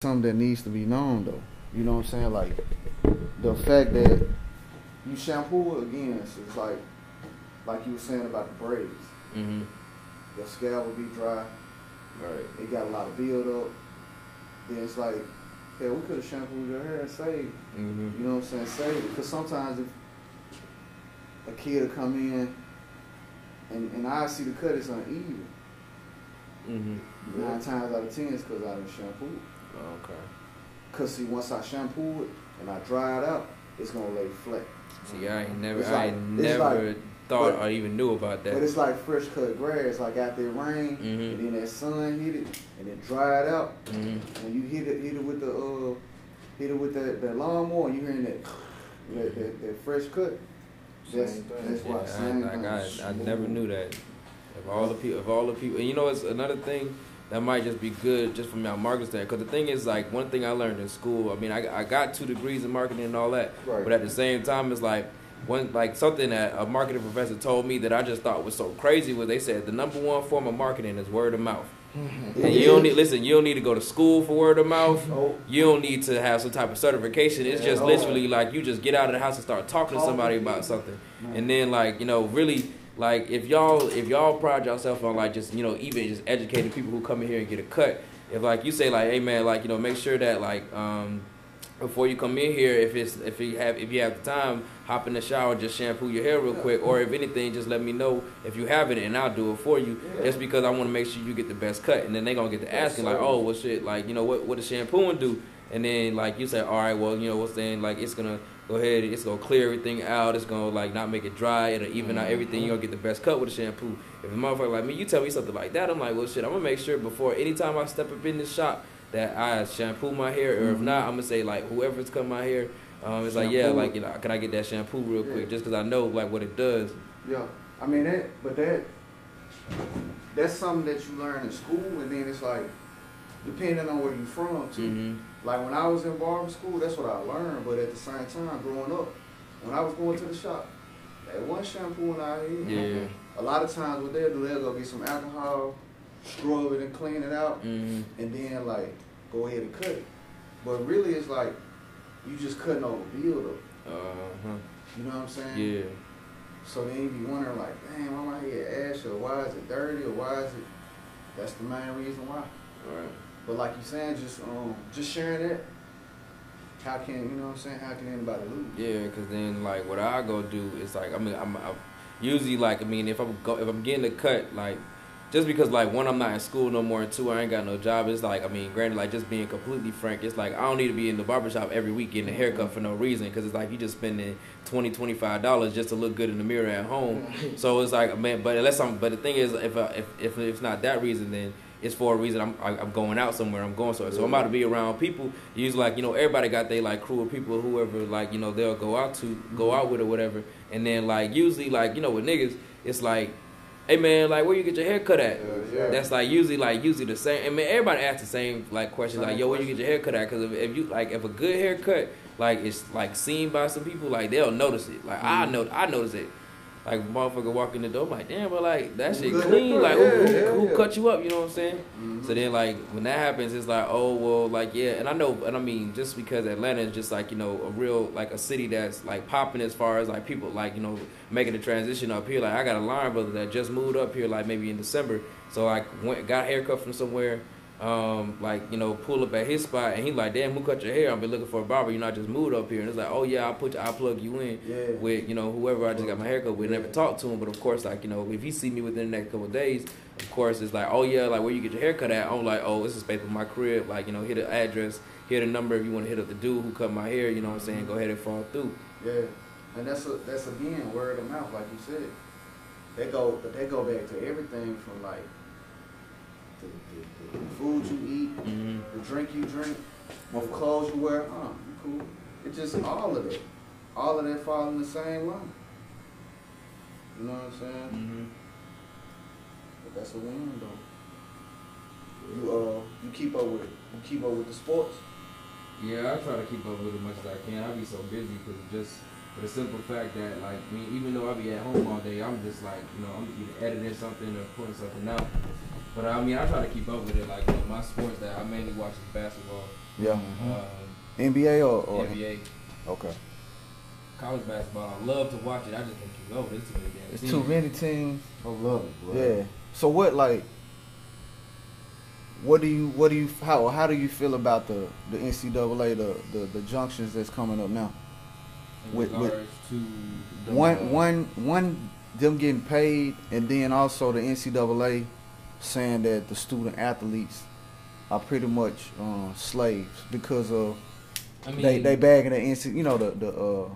something that needs to be known though. You know what I'm saying? Like the fact that you shampoo again, so it's like like you were saying about the braids. Mm-hmm. Your scalp will be dry. Right. It got a lot of build up. Then it's like, yeah, we could have shampooed your hair and saved. Mm-hmm. You know what I'm saying? Save it. Because sometimes if a kid will come in and, and I see the cut is uneven. Mm-hmm. Nine times out of ten it's because I didn't shampoo. Okay. Cause see, once I shampoo it and I dry it out, it's gonna lay flat. See, I ain't never, It's I like- ain't never like- thought but- or even knew about that. But it's like fresh cut grass. Like after it rained, Mhm. and then that sun hit it, and it out. mm-hmm. When you hit it, hit it with the uh, hit it with that, that lawnmower, you hearing that, that, that, that fresh cut. That's Same that's why. Yeah, I, like I. I never knew that. Of all the people, of all the people, and you know, it's another thing that might just be good just from our marketing stand. Because the thing is, like, one thing I learned in school. I mean, I, I got two degrees in marketing and all that, Right. but at the same time, it's like one like something that a marketing professor told me that I just thought was so crazy was they said the number one form of marketing is word of mouth. And you don't need listen. You don't need to go to school for word of mouth. Nope. You don't need to have some type of certification. It's Yeah, just no. literally like you just get out of the house and start talking to somebody about something, and then like you know really like if y'all if y'all pride yourself on like just you know even just educating people who come in here and get a cut. If like you say like hey man like you know make sure that like um before you come in here if it's if you have if you have the time hop in the shower just shampoo your hair real Yeah. quick or if anything just let me know if you have it and I'll do it for you Yeah. just because I want to make sure you get the best cut and then they gonna get to asking like oh well shit like you know what what does shampooing do and then like you say all right well you know what's saying like it's gonna go ahead it's gonna clear everything out it's gonna like not make it dry it'll even out everything you're gonna get the best cut with the shampoo if a motherfucker like me you tell me something like that I'm like well shit I'm gonna make sure before anytime I step up in the shop that I shampoo my hair or if Mhm. not I'm gonna say like whoever's cut my hair um, it's like yeah like you know can I get that shampoo real Yeah. quick just because I know like what it does Yeah, I mean that, but that that's something that you learn in school, and then it's like depending on where you're from too. mm-hmm. Like when I was in barber school, that's what I learned. But at the same time, growing up, when I was going to the shop, that one shampoo and I yeah A lot of times what they'll do, they'll go get some alcohol, scrub it and clean it out, mm-hmm. and then like go ahead and cut it. But really, it's like you just cutting over buildup. uh-huh You know what I'm saying? yeah So then you be wondering like, damn, why my hair ash or why is it dirty or why is it? That's the main reason why. all right But like you saying, just um, just sharing it. How can you know what I'm saying? How can anybody lose? Yeah, because then like what I go do is like I mean I'm, i usually like I mean if I'm go if I'm getting a cut like just because like one I'm not in school no more and two I ain't got no job it's like I mean granted like just being completely frank it's like I don't need to be in the barbershop every week getting a haircut for no reason because it's like you just spending 20 25 dollars just to look good in the mirror at home so it's like man but unless I'm but the thing is if I, if if it's not that reason then it's for a reason. I'm I- I'm going out somewhere. I'm going somewhere. So I'm about to be around people. Usually like you know everybody got they like crew of people whoever like you know they'll go out to go out with or whatever. And then like usually like you know with niggas it's like hey man like where you get your hair cut at? Yeah. that's like usually like usually the same. I mean everybody asks the same like questions like yo where you get your hair cut at? Because if, if you like if a good haircut like it's like seen by some people like they'll notice it. Like I Mhm. know I notice it like motherfucker walk in the door I'm like damn but like that shit clean like who, yeah, who, who yeah. cut you up you know what I'm saying Mhm. so then, like, when that happens, it's like, oh, well, like, yeah. And I know, and I mean, just because Atlanta is just like, you know, a real, like, a city that's, like, popping as far as, like, people, like, you know, making the transition up here. Like, I got a line brother that just moved up here, like, maybe in December. So, like, went, got a haircut from somewhere, um, like, you know, pull up at his spot, and he like, damn, who cut your hair? I've been looking for a barber. You know, I just moved up here. And it's like, oh, yeah, I'll put, I'll plug you in yeah. with you know whoever I just got my haircut with. Never talked to him, but of course, like you know, if he see me within the next couple of days, of course, it's like, oh yeah, like where you get your haircut at? I'm like, oh, this is based on my crib. Like you know, hit the address, hit the number if you want to hit up the dude who cut my hair. You know what I'm saying? Go ahead and fall through. Yeah, and that's a, that's again word of mouth, like you said. They go, but they go back to everything from like the, the, the food you eat, Mm-hmm. the drink you drink, what clothes you wear. Huh, you cool. It's just all of it. All of that fall in the same line. You know what I'm saying? Mm-hmm. But that's a win though. You uh, you keep up with you keep up with the sports. Yeah, I try to keep up with it as much as I can. I be so busy because just for the simple fact that like, I mean, even though I be at home all day, I'm just like, you know, I'm either editing something or putting something out. But I mean, I try to keep up with it. Like, you know, my sports that I mainly watch is basketball. Yeah. Uh, NBA or, or NBA, okay. college basketball. I love to watch it. I just can't keep up. It's too many damn It's teams. too many teams. I love it, bro. Yeah. So what like? What do you what do you how how do you feel about the the NCAA the the, the junctions that's coming up now? in with- with- regards to the, One one one them getting paid, and then also the NCAA saying that the student athletes are pretty much um, slaves because of I mean, they they bagging the NC you know the the uh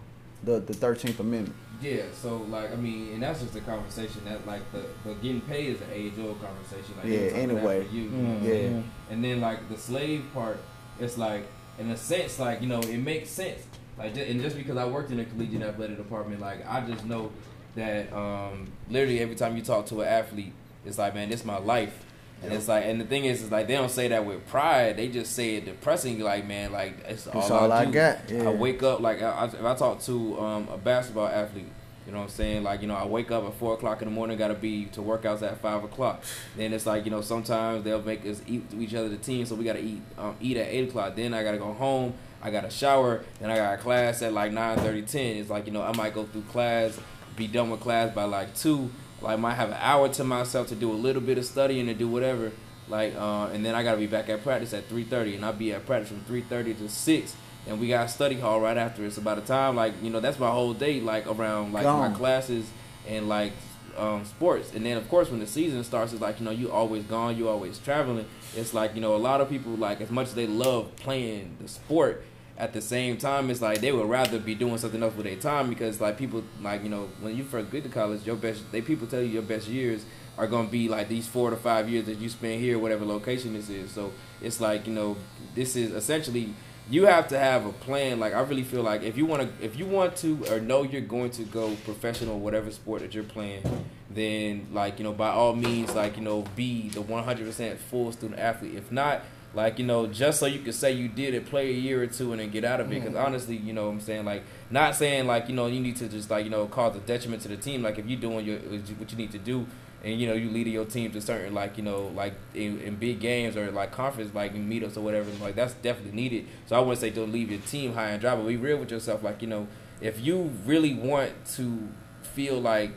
the the Thirteenth Amendment. Yeah, so like I mean, and that's just a conversation that like the the getting paid is an age old conversation. Like, they Yeah, about anyway. for you, you Mm, know Yeah. saying? And then like the slave part, it's like in a sense, like you know, it makes sense. Like, ju- and just because I worked in a collegiate athletic department, like I just know that um, literally every time you talk to an athlete, it's like, man, this my life. And it's like, and the thing is, is like they don't say that with pride. They just say it depressing. Like, man, like it's all, all I do. got. Yeah. I wake up like I, I, if I talk to um, a basketball athlete, you know what I'm saying? Like you know, I wake up at four o'clock in the morning, gotta be to workouts at five o'clock. Then it's like you know, sometimes they'll make us eat to each other the team, so we gotta eat um, eat at eight o'clock. Then I gotta go home. I got to shower. Then I got a class at like 9, 10. It's like you know, I might go through class, be done with class by like two. Like might have an hour to myself to do a little bit of studying and do whatever. Like uh, and then I gotta be back at practice at three thirty, and I'll be at practice from three thirty to six. And we got study hall right after. It's about the time like you know that's my whole day like around like my classes and like um, sports. And then of course when the season starts, it's like you know you always gone, you always traveling. It's like you know a lot of people like as much as they love playing the sport, at the same time it's like they would rather be doing something else with their time because like people like you know when you first get to college, your best they people tell you your best years are gonna be like these four to five years that you spend here, whatever location this is. So it's like you know this is essentially you have to have a plan. Like I really feel like if you want to, if you want to, or know you're going to go professional, whatever sport that you're playing, then like you know by all means, like you know be the 100% full student athlete. If not, like you know just so you can say you did it, play a year or two and then get out of it. Because honestly, you know what I'm saying like not saying like you know you need to just like you know cause a detriment to the team. Like if you're doing your what you need to do and you know you leading your team to certain like you know like in, in big games or like conference like in meetups or whatever like that's definitely needed so i wouldn't say don't leave your team high and dry but be real with yourself like you know if you really want to feel like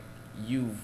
you've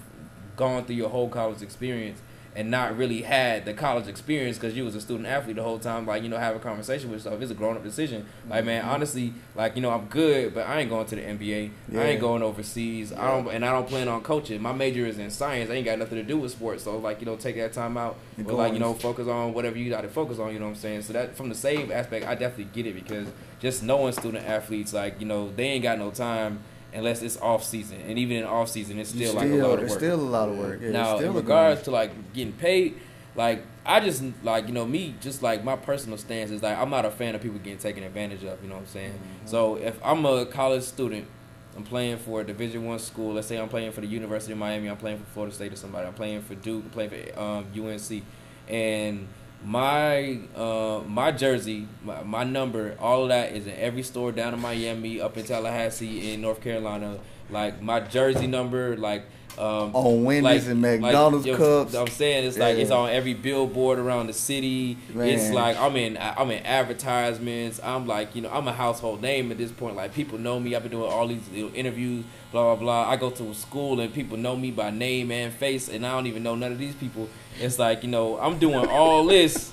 gone through your whole college experience and not really had the college experience because you was a student athlete the whole time like you know have a conversation with yourself. It's a grown-up decision. Like man mm-hmm. honestly like you know i'm good but i ain't going to the nba i ain't going overseas. I don't and i don't plan on coaching. My major is in science. I ain't got nothing to do with sports so like you know take that time out. But like on you know focus on whatever you got to focus on you know what i'm saying? So that from the same aspect i definitely get it because just knowing student athletes like you know they ain't got no time unless it's off season and even in off season it's You still, like a lot of work it's still a lot of work. Yeah, now, still in regards to like getting paid, like I just like you know me, just like my personal stance is like I'm not a fan of people getting taken advantage of. You know what I'm saying? Mm-hmm. So if I'm a college student, I'm playing for a Division One school. Let's say I'm playing for the University of Miami. I'm playing for Florida State or somebody. I'm playing for Duke. I'm playing for um, UNC, and my uh, my jersey, my, my number, all of that is in every store down in Miami, up in Tallahassee, in North Carolina. Like my jersey number, like um, On Wendy's and McDonald's yo, cups. I'm saying it's like Yeah. it's on every billboard around the city. Man. It's like I'm in I'm in advertisements. I'm like you know I'm a household name at this point. Like people know me. I've been doing all these little interviews. Blah blah blah. I go to a school and people know me by name and face, and I don't even know none of these people. It's like you know I'm doing all this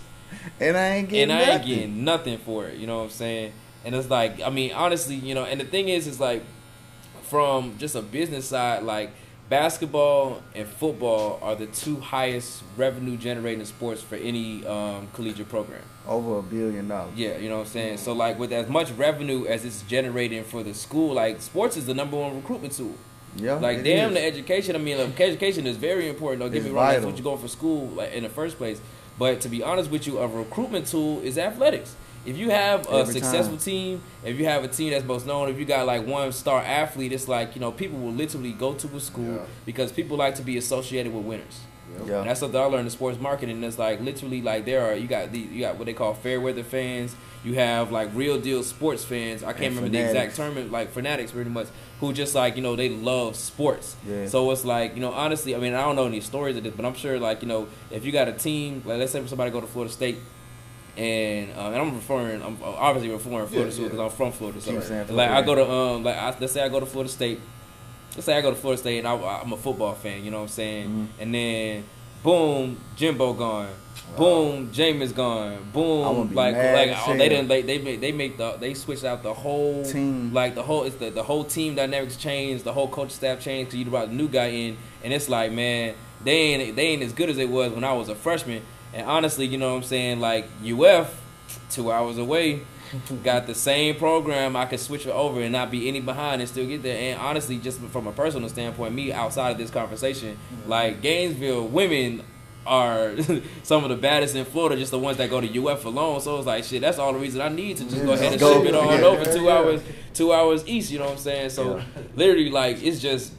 and I ain't getting and I ain't nothing. getting nothing for it. You know what I'm saying? And it's like, I mean, honestly, you know, and the thing is, is like, from just a business side, like basketball and football are the two highest revenue generating sports for any um, collegiate program. over a billion dollars. Yeah, you know what I'm saying. So like, with as much revenue as it's generating for the school, like sports is the number one recruitment tool. Yeah, Like damn, is. the education. I mean, like, education is very important. Don't get It's me wrong. That's what you're going for school like, in the first place. But to be honest with you, a recruitment tool is athletics. If you have a Every successful time. team, if you have a team that's most known, if you got like one star athlete, it's like you know people will literally go to a school Yeah. because people like to be associated with winners. Yeah. And that's something I learned in sports marketing. It's like literally like there are you got the you got what they call fair weather fans. You have like real deal sports fans. I can't And remember the exact fanatics. term, like fanatics, pretty much, who just like you know they love sports. Yeah. So it's like you know honestly, I mean I don't know any stories of this, but I'm sure like you know if you got a team, like let's say for somebody go to Florida State. And uh, and I'm referring, I'm obviously referring to Florida Yeah, School because yeah. I'm from Florida. So Keep like I Florida. go to um like I, let's say I go to Florida State. Let's say I go to Florida State and I, I'm a football fan. You know what I'm saying? Mhm. And then boom, Jimbo gone. Boom, Jameis gone. Boom, like like oh, they didn't they they make they make the they switched out the whole Team. like the whole it's the, the whole team dynamics changed, the whole coach staff changed because you brought a new guy in, and it's like man, they ain't they ain't as good as it was when I was a freshman. And honestly, you know what I'm saying, like UF, two hours away, got the same program. I could switch it over and not be any behind and still get there. And honestly, just from a personal standpoint, me outside of this conversation, mm-hmm. like Gainesville women are some of the baddest in Florida, just the ones that go to UF alone. So it's like shit. That's all the reason I need to just go ahead and go. ship it on Yeah, over two hours, two hours east. You know what I'm saying? So Yeah. literally, like it's just.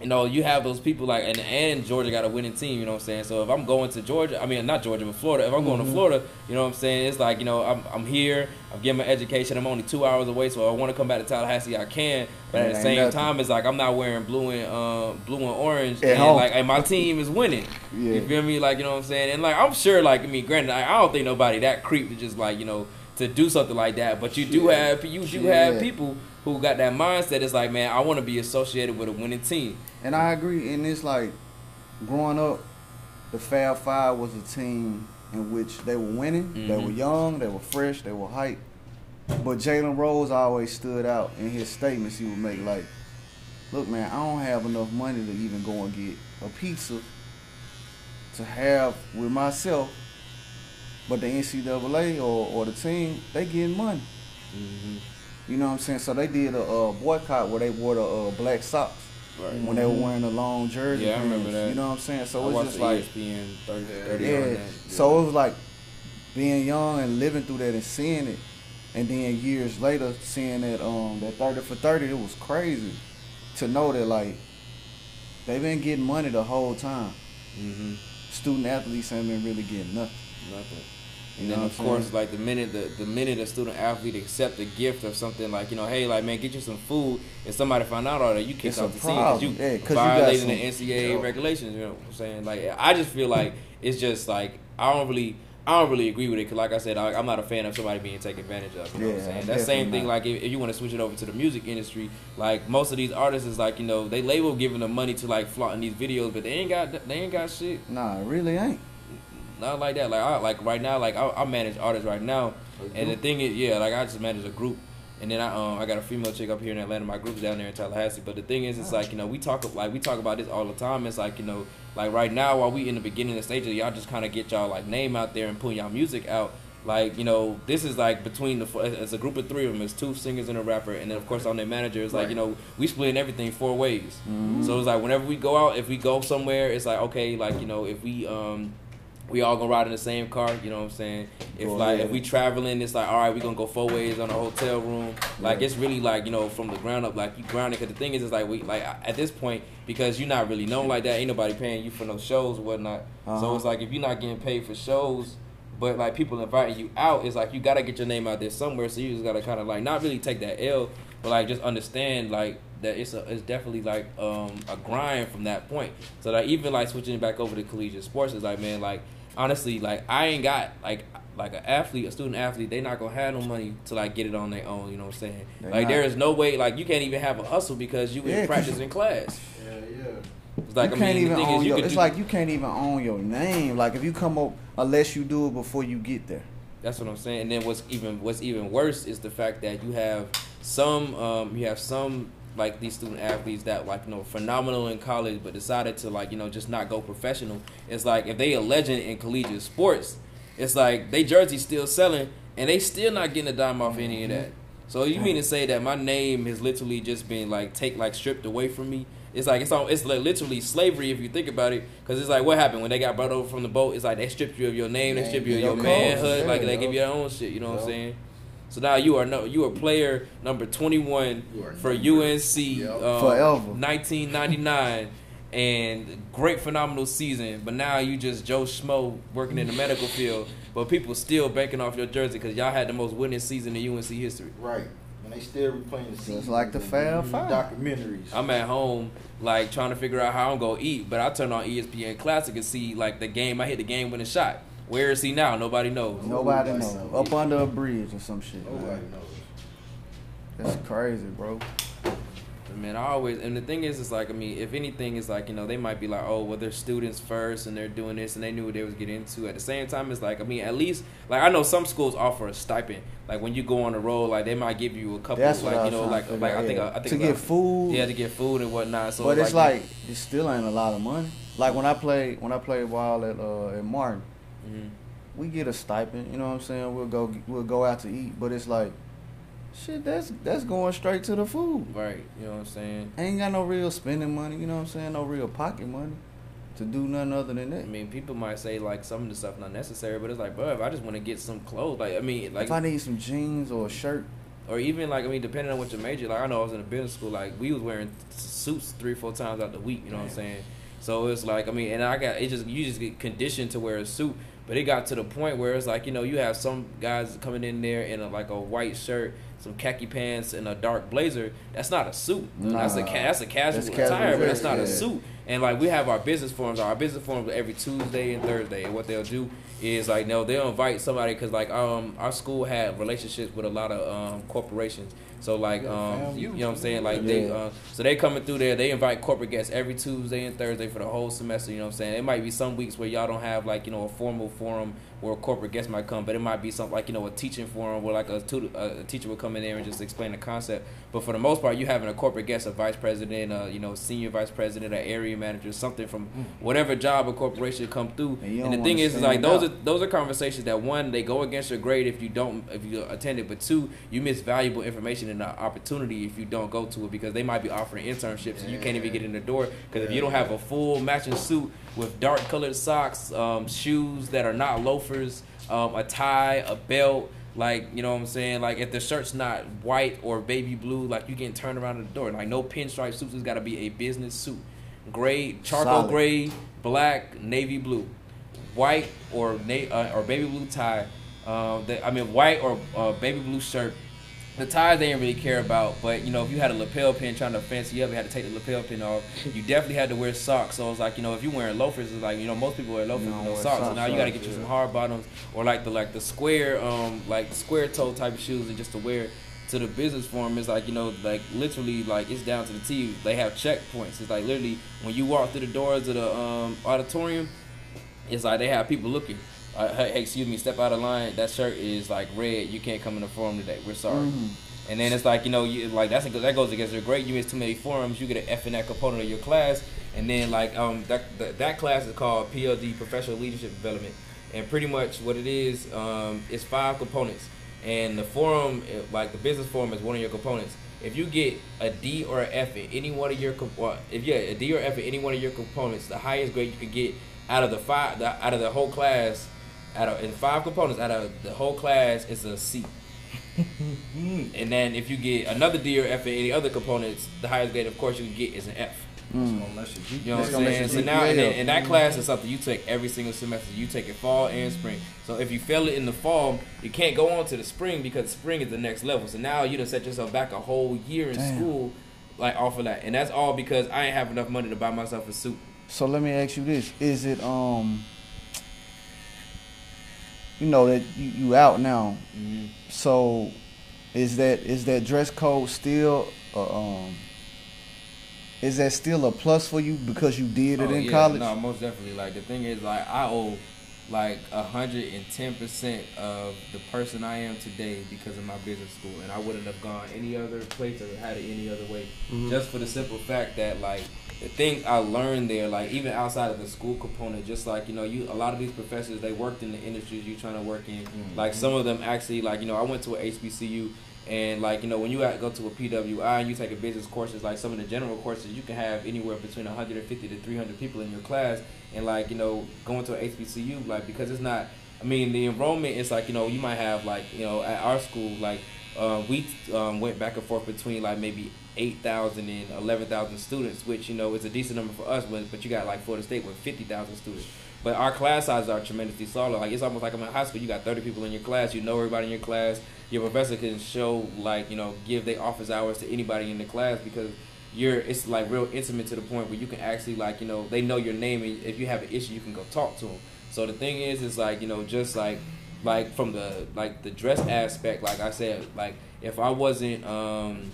You know, you have those people like, and and Georgia got a winning team. You know what I'm saying? So if I'm going to Georgia, I mean not Georgia, but Florida. If I'm going to Florida, you know what I'm saying? It's like you know, I'm I'm here. I'm getting my education. I'm only two hours away, so I want to come back to Tallahassee. I can, but at the same nothing. time, it's like I'm not wearing blue and uh, blue and orange, At and home. like and my team is winning. Yeah. You feel me? Like you know what I'm saying? And like I'm sure, like I mean, granted, I, I don't think nobody that creep to just like you know to do something like that. But you do Yeah. have you do Yeah. have people who got that mindset. It's like, man, I want to be associated with a winning team. And I agree. And it's like growing up, the Fab Five was a team in which they were winning. They Mhm. were young. They were fresh. They were hype. But Jalen Rose always stood out in his statements he would make. Like, look, man, I don't have enough money to even go and get a pizza to have with myself. But the NCAA or, or the team, they getting money. You know what I'm saying? So they did a, uh boycott where they wore the uh, black socks Right. when they were wearing the long jersey. Yeah, I remember pants, that. You know what I'm saying? I So it's watched just like, ESPN 30, Yeah. 30 yeah. on that. So it was like being young and living through that and seeing it, and then years later seeing that um that 30 for 30, it was crazy to know that like they've been getting money the whole time. hmm Student athletes ain't been really getting nothing. Nothing. You And then of course, like the minute the, the minute a student athlete accept the gift of something like you know, hey, like man, get you some food. If somebody find out all that, you kicked It's off a the team problem. because Yeah, you you violating some- the NCAA Yeah. regulations. You know what I'm saying? Like I just feel like it's just like I don't really. I don't really agree with it because, like I said, I, I'm not a fan of somebody being taken advantage of. You know what I'm Yeah, saying? That same thing, not. like if, if you want to switch it over to the music industry, like most of these artists is like you know they label giving them money to like flaunting these videos, but they ain't got they ain't got shit. Nah, it really ain't. Not like that. Like I like right now, like I, I manage artists right now, and the thing is, yeah, like I just manage a group, and then I um I got a female chick up here in Atlanta. My group's down there in Tallahassee. But the thing is, it's like you know we talk like we talk about this all the time. It's like you know like right now while we in the beginning of the stages, y'all just kind of get y'all like name out there and put y'all music out. Like you know, this is like between the it's a group of three of them. It's two singers and a rapper, and then of course I'm their manager. It's like Right. you know we splitting everything four ways. Mhm. So it's like whenever we go out, if we go somewhere, it's like okay, like you know, if we um we all gonna ride in the same car, you know what I'm saying? If like ahead. if we traveling, it's like all right, we gonna go four ways on a hotel room. Like Yeah. it's really like you know from the ground up, like you grounded. Cause the thing is, it's like we like at this point because you're not really known like that. Ain't nobody paying you for no shows or whatnot. So Uh-huh. it's like if you're not getting paid for shows. But like people inviting you out, it's like you gotta get your name out there somewhere. So you just gotta kind of like not really take that L, but like just understand like that it's a it's definitely like um a grind from that point. So like even like switching back over to collegiate sports is like man like honestly like I ain't got like like an athlete a student athlete they not gonna have no money to like get it on their own. You know what I'm saying? They like not. there is no way like you can't even have a hustle because you Yeah, in 'cause practice in class. Yeah, yeah. It's like you I can't mean even own is you your. could It's do, like you can't even own your name. Like if you come up, unless you do it before you get there. That's what I'm saying. And then what's even what's even worse is the fact that you have some um you have some like these student athletes that like you know phenomenal in college but decided to like you know just not go professional. It's like if they a legend in collegiate sports, it's like they jersey still selling and they still not getting a dime off any of that. So you mean to say that my name has literally just been like take like stripped away from me? It's like it's all it's like literally slavery if you think about it, because it's like what happened when they got brought over from the boat. It's like they stripped you of your name, they stripped you of your your manhood, like they give you their own shit. You know what I'm saying? So now you are no you are player number twenty one for number- UNC Yep. um, Forever. nineteen ninety nine. And great phenomenal season, but now you just Joe Schmo working in the medical field, but people still banking off your jersey because y'all had the most winning season in UNC history. Right. And they still replaying the season. like the Fab Five. Documentaries. I'm at home, like trying to figure out how I'm gonna eat, but I turn on ESPN Classic and see like the game. I hit the game winning shot. Where is he now? Nobody knows. Nobody Nobody knows. knows. Up under a bridge or some shit. Nobody Man. knows. That's crazy, bro. Man, I always and the thing is, it's like I mean, if anything, is like you know they might be like, oh, well, they're students first and they're doing this and they knew what they was getting into. At the same time, it's like I mean, at least like I know some schools offer a stipend. Like when you go on the road, like they might give you a couple, That's like you was know, trying like to figure like I think yeah. I think to like- get food. yeah, to get food and whatnot. So but it's like it still ain't a lot of money. Like when I played when I played while at uh at Martin, Mhm. we get a stipend. You know what I'm saying? We'll go we'll go out to eat, but it's like, shit, that's that's going straight to the food. right, you know what I'm saying. I ain't got no real spending money. You know what I'm saying? No real pocket money to do nothing other than that. I mean, people might say like some of the stuff not necessary, but it's like, bro, if I just want to get some clothes, like I mean, like if I need some jeans or a shirt, or even like I mean, depending on what your major. Like I know I was in a business school, like we was wearing suits three, four times out the week. You know what I'm saying? So it's like I mean, and I got it just you just get conditioned to wear a suit. But it got to the point where it's like you know you have some guys coming in there in a, like a white shirt, some khaki pants, and a dark blazer. That's not a suit. That's a ca- that's a casual That's casual attire, but that's not a suit. And like we have our business forums, our business forums every Tuesday and Thursday. And what they'll do is like no, they'll invite somebody because like um our school had relationships with a lot of um corporations. So like um you, you know what I'm saying like they uh, so they coming through there. They invite corporate guests every Tuesday and Thursday for the whole semester. You know what I'm saying? It might be some weeks where y'all don't have like you know a formal forum where a corporate guest might come, but it might be something like you know a teaching forum where like a, tutor, a teacher would come in there and just explain the concept. But for the most part, you having a corporate guest, a vice president, uh, you know, senior vice president, an area manager, something from whatever job or corporation come through. And And, the thing is, is like those out. are those are conversations that one they go against your grade if you don't if you attend it, but two you miss valuable information and the opportunity if you don't go to it because they might be offering internships and you can't even get in the door because if you don't have a full matching suit with dark colored socks, um, shoes that are not loafers, um, a tie, a belt. Like you know what I'm saying? Like if the shirt's not white or baby blue, like you getting turned around at the door. Like no pinstripe suits. It's got to be a business suit, gray, charcoal Solid. gray, black, navy blue, white or na- uh, or baby blue tie. Um, that, I mean white or uh, baby blue shirt. The ties they didn't really care about, but you know if you had a lapel pin trying to fancy up, you had to take the lapel pin off. You definitely had to wear socks. So it's like you know if you're wearing loafers, it's like you know most people wear loafers with no socks. So now you got to right, get you yeah. some hard bottoms or like the like the square um like square toe type of shoes and just to wear to the business forum. is like you know like literally like it's down to the T. They have checkpoints. It's like literally when you walk through the doors of the um auditorium, it's like they have people looking. Uh, hey, excuse me, step out of line. That shirt is like red. You can't come in the forum today. We're sorry. Mhm. And then it's like you know, you like that's a, that goes against your grade. You miss too many forums, you get an F in that component of your class. And then like um that that, that class is called PLD Professional Leadership Development, and pretty much what it is um it's five components. And the forum, eh, like the business forum, is one of your components. If you get a D or an F in any one of your if yeah a D or F in any one of your components, the highest grade you could get out of the five the, out of the whole class, out of in five components out of the whole class is a C. and then if you get another D or F in any other components, the highest grade, of course, you can get is an F. Mm. You You know what I'm gonna saying? let So your now, GPA and, and that class is something you take every single semester. You take it fall and spring. So if you fail it in the fall, you can't go on to the spring because spring is the next level. So now you done set yourself back a whole year in Damn. school, like off of that. And that's all because I ain't have enough money to buy myself a suit. So let me ask you this: Is it um, you know that you, you out now? So is that is that dress code still uh, um? Is that still a plus for you because you did it Oh, in yeah, college? No, most definitely. Like the thing is, like I owe like a hundred and ten percent of the person I am today because of my business school, and I wouldn't have gone any other place or had it any other way. Mm-hmm. Just for the simple fact that like the things I learned there, like even outside of the school component, just like you know, you a lot of these professors they worked in the industries you're trying to work in. Mm-hmm. Like some of them actually, like you know, I went to a HBCU. And like you know, when you go to a PWI and you take a business courses, like some of the general courses, you can have anywhere between 150 to 300 people in your class. And like you know, going to a HBCU, like because it's not. I mean, the enrollment is like you know, you might have like you know, at our school, like uh, we um, went back and forth between like maybe 8,000 and 11,000 students, which you know is a decent number for us. But but you got like Florida State with 50,000 students. But our class sizes are tremendously smaller. Like it's almost like I'm in high school. You got 30 people in your class. You know everybody in your class. Your professor can show like you know give their office hours to anybody in the class because you're it's like real intimate to the point where you can actually like you know they know your name and if you have an issue you can go talk to them. So the thing is, is like you know, just like like from the like the dress aspect, like I said, like if I wasn't um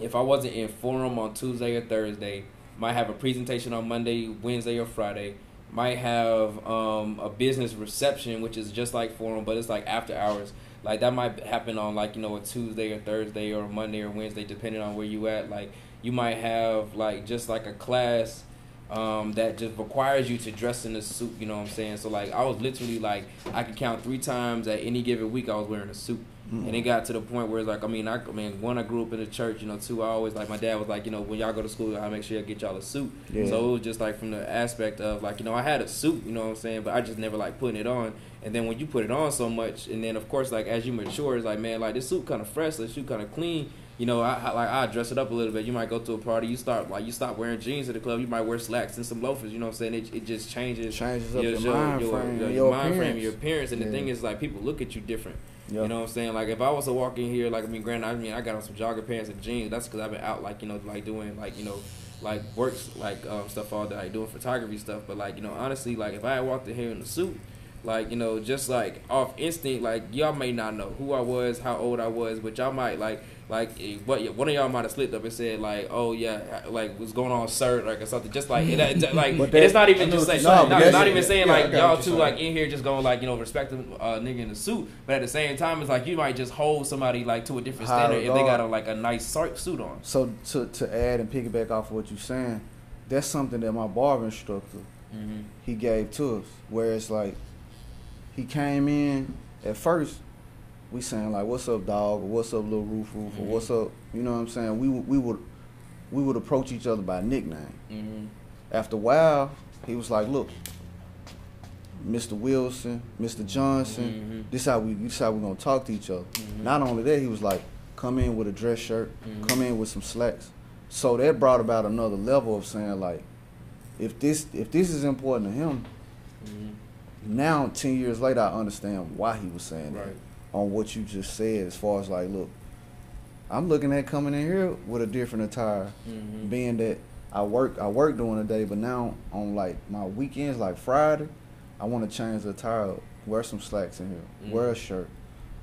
if I wasn't in forum on Tuesday or Thursday, might have a presentation on Monday, Wednesday or Friday, might have um a business reception, which is just like forum, but it's like after hours. Like that might happen on like you know a Tuesday or Thursday or Monday or Wednesday, depending on where you at. Like you might have like just like a class um, that just requires you to dress in a suit. You know what I'm saying? So like I was literally like I could count three times at any given week I was wearing a suit. Mm. And it got to the point where it's like, I mean, I, I mean, one, I grew up in the church, you know. Two, I always like my dad was like, you know, when y'all go to school, I make sure I get y'all a suit. Yeah. So it was just like from the aspect of like, you know, I had a suit, you know what I'm saying, but I just never like putting it on. And then when you put it on so much, and then of course, like as you mature, it's like, man, like this suit kind of fresh, this suit kind of clean. You know, I, I like I dress it up a little bit. You might go to a party, you start like you stop wearing jeans at the club. You might wear slacks and some loafers. You know what I'm saying? It, it just changes Changes up your mind frame, your, your mind frame, your appearance. And Yeah. the thing is, like people look at you different. Yeah. You know what I'm saying? Like if I was to walk in here, like I mean, granted, I mean, I got on some jogger pants and jeans. That's because I've been out, like you know, like doing like you know, like works, like um, stuff all day, like doing photography stuff. But like you know, honestly, like if I had walked in here in a suit, like you know, just like off instinct, like y'all may not know who I was, how old I was, but y'all might like. Like eh, what? One of y'all might have slipped up and said like, "Oh yeah, like what's going on, sir?" Like or something. Just like, it, it- like that- it's not even just like, no, saying. not, not even saying yeah, like y'all two saying. like in here just going like you know respecting uh, nigga in the suit, but at the same time it's like you might just hold somebody like to a different High standard if they got a like a nice suit on. So to to add and piggyback off of what you're saying, that's something that my barber instructor Mm-hmm. he gave to us. Where it's like he came in at first, we saying like, "What's up, dog?" or "What's up, little roof roof?" or Mhm. "What's up?" You know what I'm saying? We would- we would we would approach each other by nickname. Mm-hmm. After a while, he was like, "Look, Mr. Wilson, Mr. Johnson, Mhm. this how we this how we gonna talk to each other." Mhm. Not only that, he was like, "Come in with a dress shirt, come in with some slacks." So that brought about another level of saying like, if this if this is important to him, Mm-hmm. now ten years later, I understand why he was saying Right. that on what you just said. As far as like, look, I'm looking at coming in here with a different attire, Mm-hmm. being that I work I work during the day, but now on like my weekends, like Friday, I want to change the attire. up, Wear some slacks in here. Wear a shirt.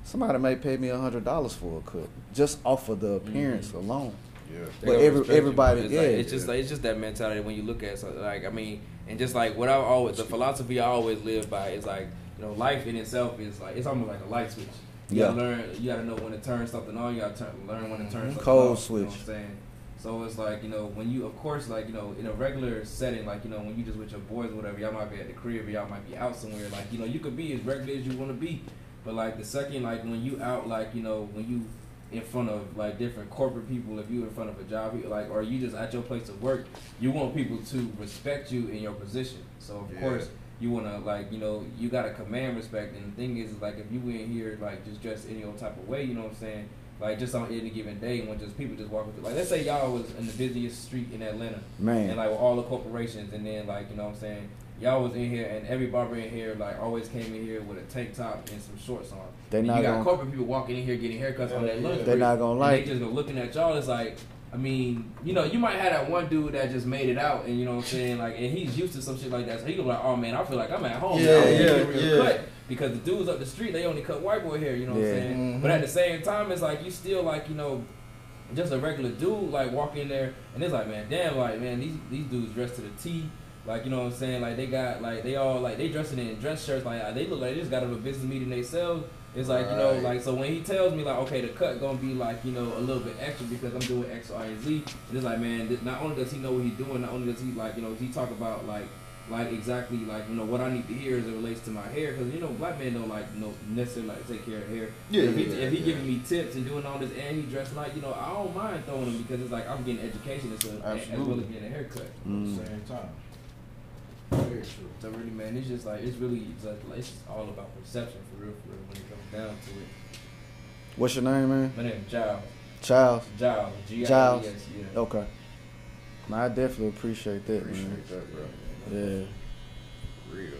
Somebody may pay me a hundred dollars for a cut just off of the appearance Mhm. alone. Yeah. But every- everybody- it's yeah. like, it's just like it's just that mentality when you look at something like I mean, and just like what I always the philosophy I always live by is like you know life in itself is like it's almost like a light switch. You Yeah. gotta learn. You gotta know when to turn something on. You gotta turn, learn when to turn Mhm. something Code off. You know what switch. I'm saying? So it's like you know when you of course like you know in a regular setting like you know when you just with your boys or whatever y'all might be at the crib or y'all might be out somewhere like you know you could be as regular as you want to be, but like the second like when you out like you know when you in front of like different corporate people, if you in front of a job, you- like, or you just at your place of work, you want people to respect you in your position. So of Yeah. course you wanna like, you know, you gotta command respect. And the thing is, is like if you in here like just dressed any old type of way, you know what I'm saying? Like just on any given day, when just people just walking through. Like let's say y'all was in the busiest street in Atlanta, Man, and like with all the corporations, and then like you know what I'm saying. Y'all was in here, and every barber in here like always came in here with a tank top and some shorts on. They And not you got gonna- corporate people walking in here getting haircuts on Yeah, that lunch yeah. They not gonna like They just go looking at y'all. It's like, I mean, you know, you might have that one dude that just made it out, and you know what I'm saying, like, and he's used to some shit like that. So he go like, oh man, I feel like I'm at home. Yeah, now. I'm yeah, yeah. Cut. Because the dudes up the street, they only cut white boy hair. You know what Yeah. I'm saying? Mhm. But at the same time, it's like you still like, you know. Just a regular dude like walk in there and it's like man damn like man these these dudes dressed to the T like you know what I'm saying? Like they got like they all like they dressing in dress shirts. Like they look like they just got out of a business meeting themselves. It's like you know like so when he tells me like okay the cut gonna be like you know a little bit extra because I'm doing X Y and Z and it's like man not only does he know what he's doing not only does he like you know he talk about like like exactly like you know what I need to hear as it relates to my hair. Because you know black men don't like you know necessarily like take care of hair. Yeah, if he, yeah, if he yeah. giving me tips and doing all this and he dressed like you know I don't mind throwing him because it's like I'm getting education as, well- as well as getting a haircut. Mm. At the same time. Very true. so really man it's just like it's really like, it's all about perception for real for real when it comes down to it what's your name, man? my name is Giles. Giles G I Giles. L E S yeah Okay. Man, I definitely appreciate that, man. Appreciate that, bro. Yeah. Real.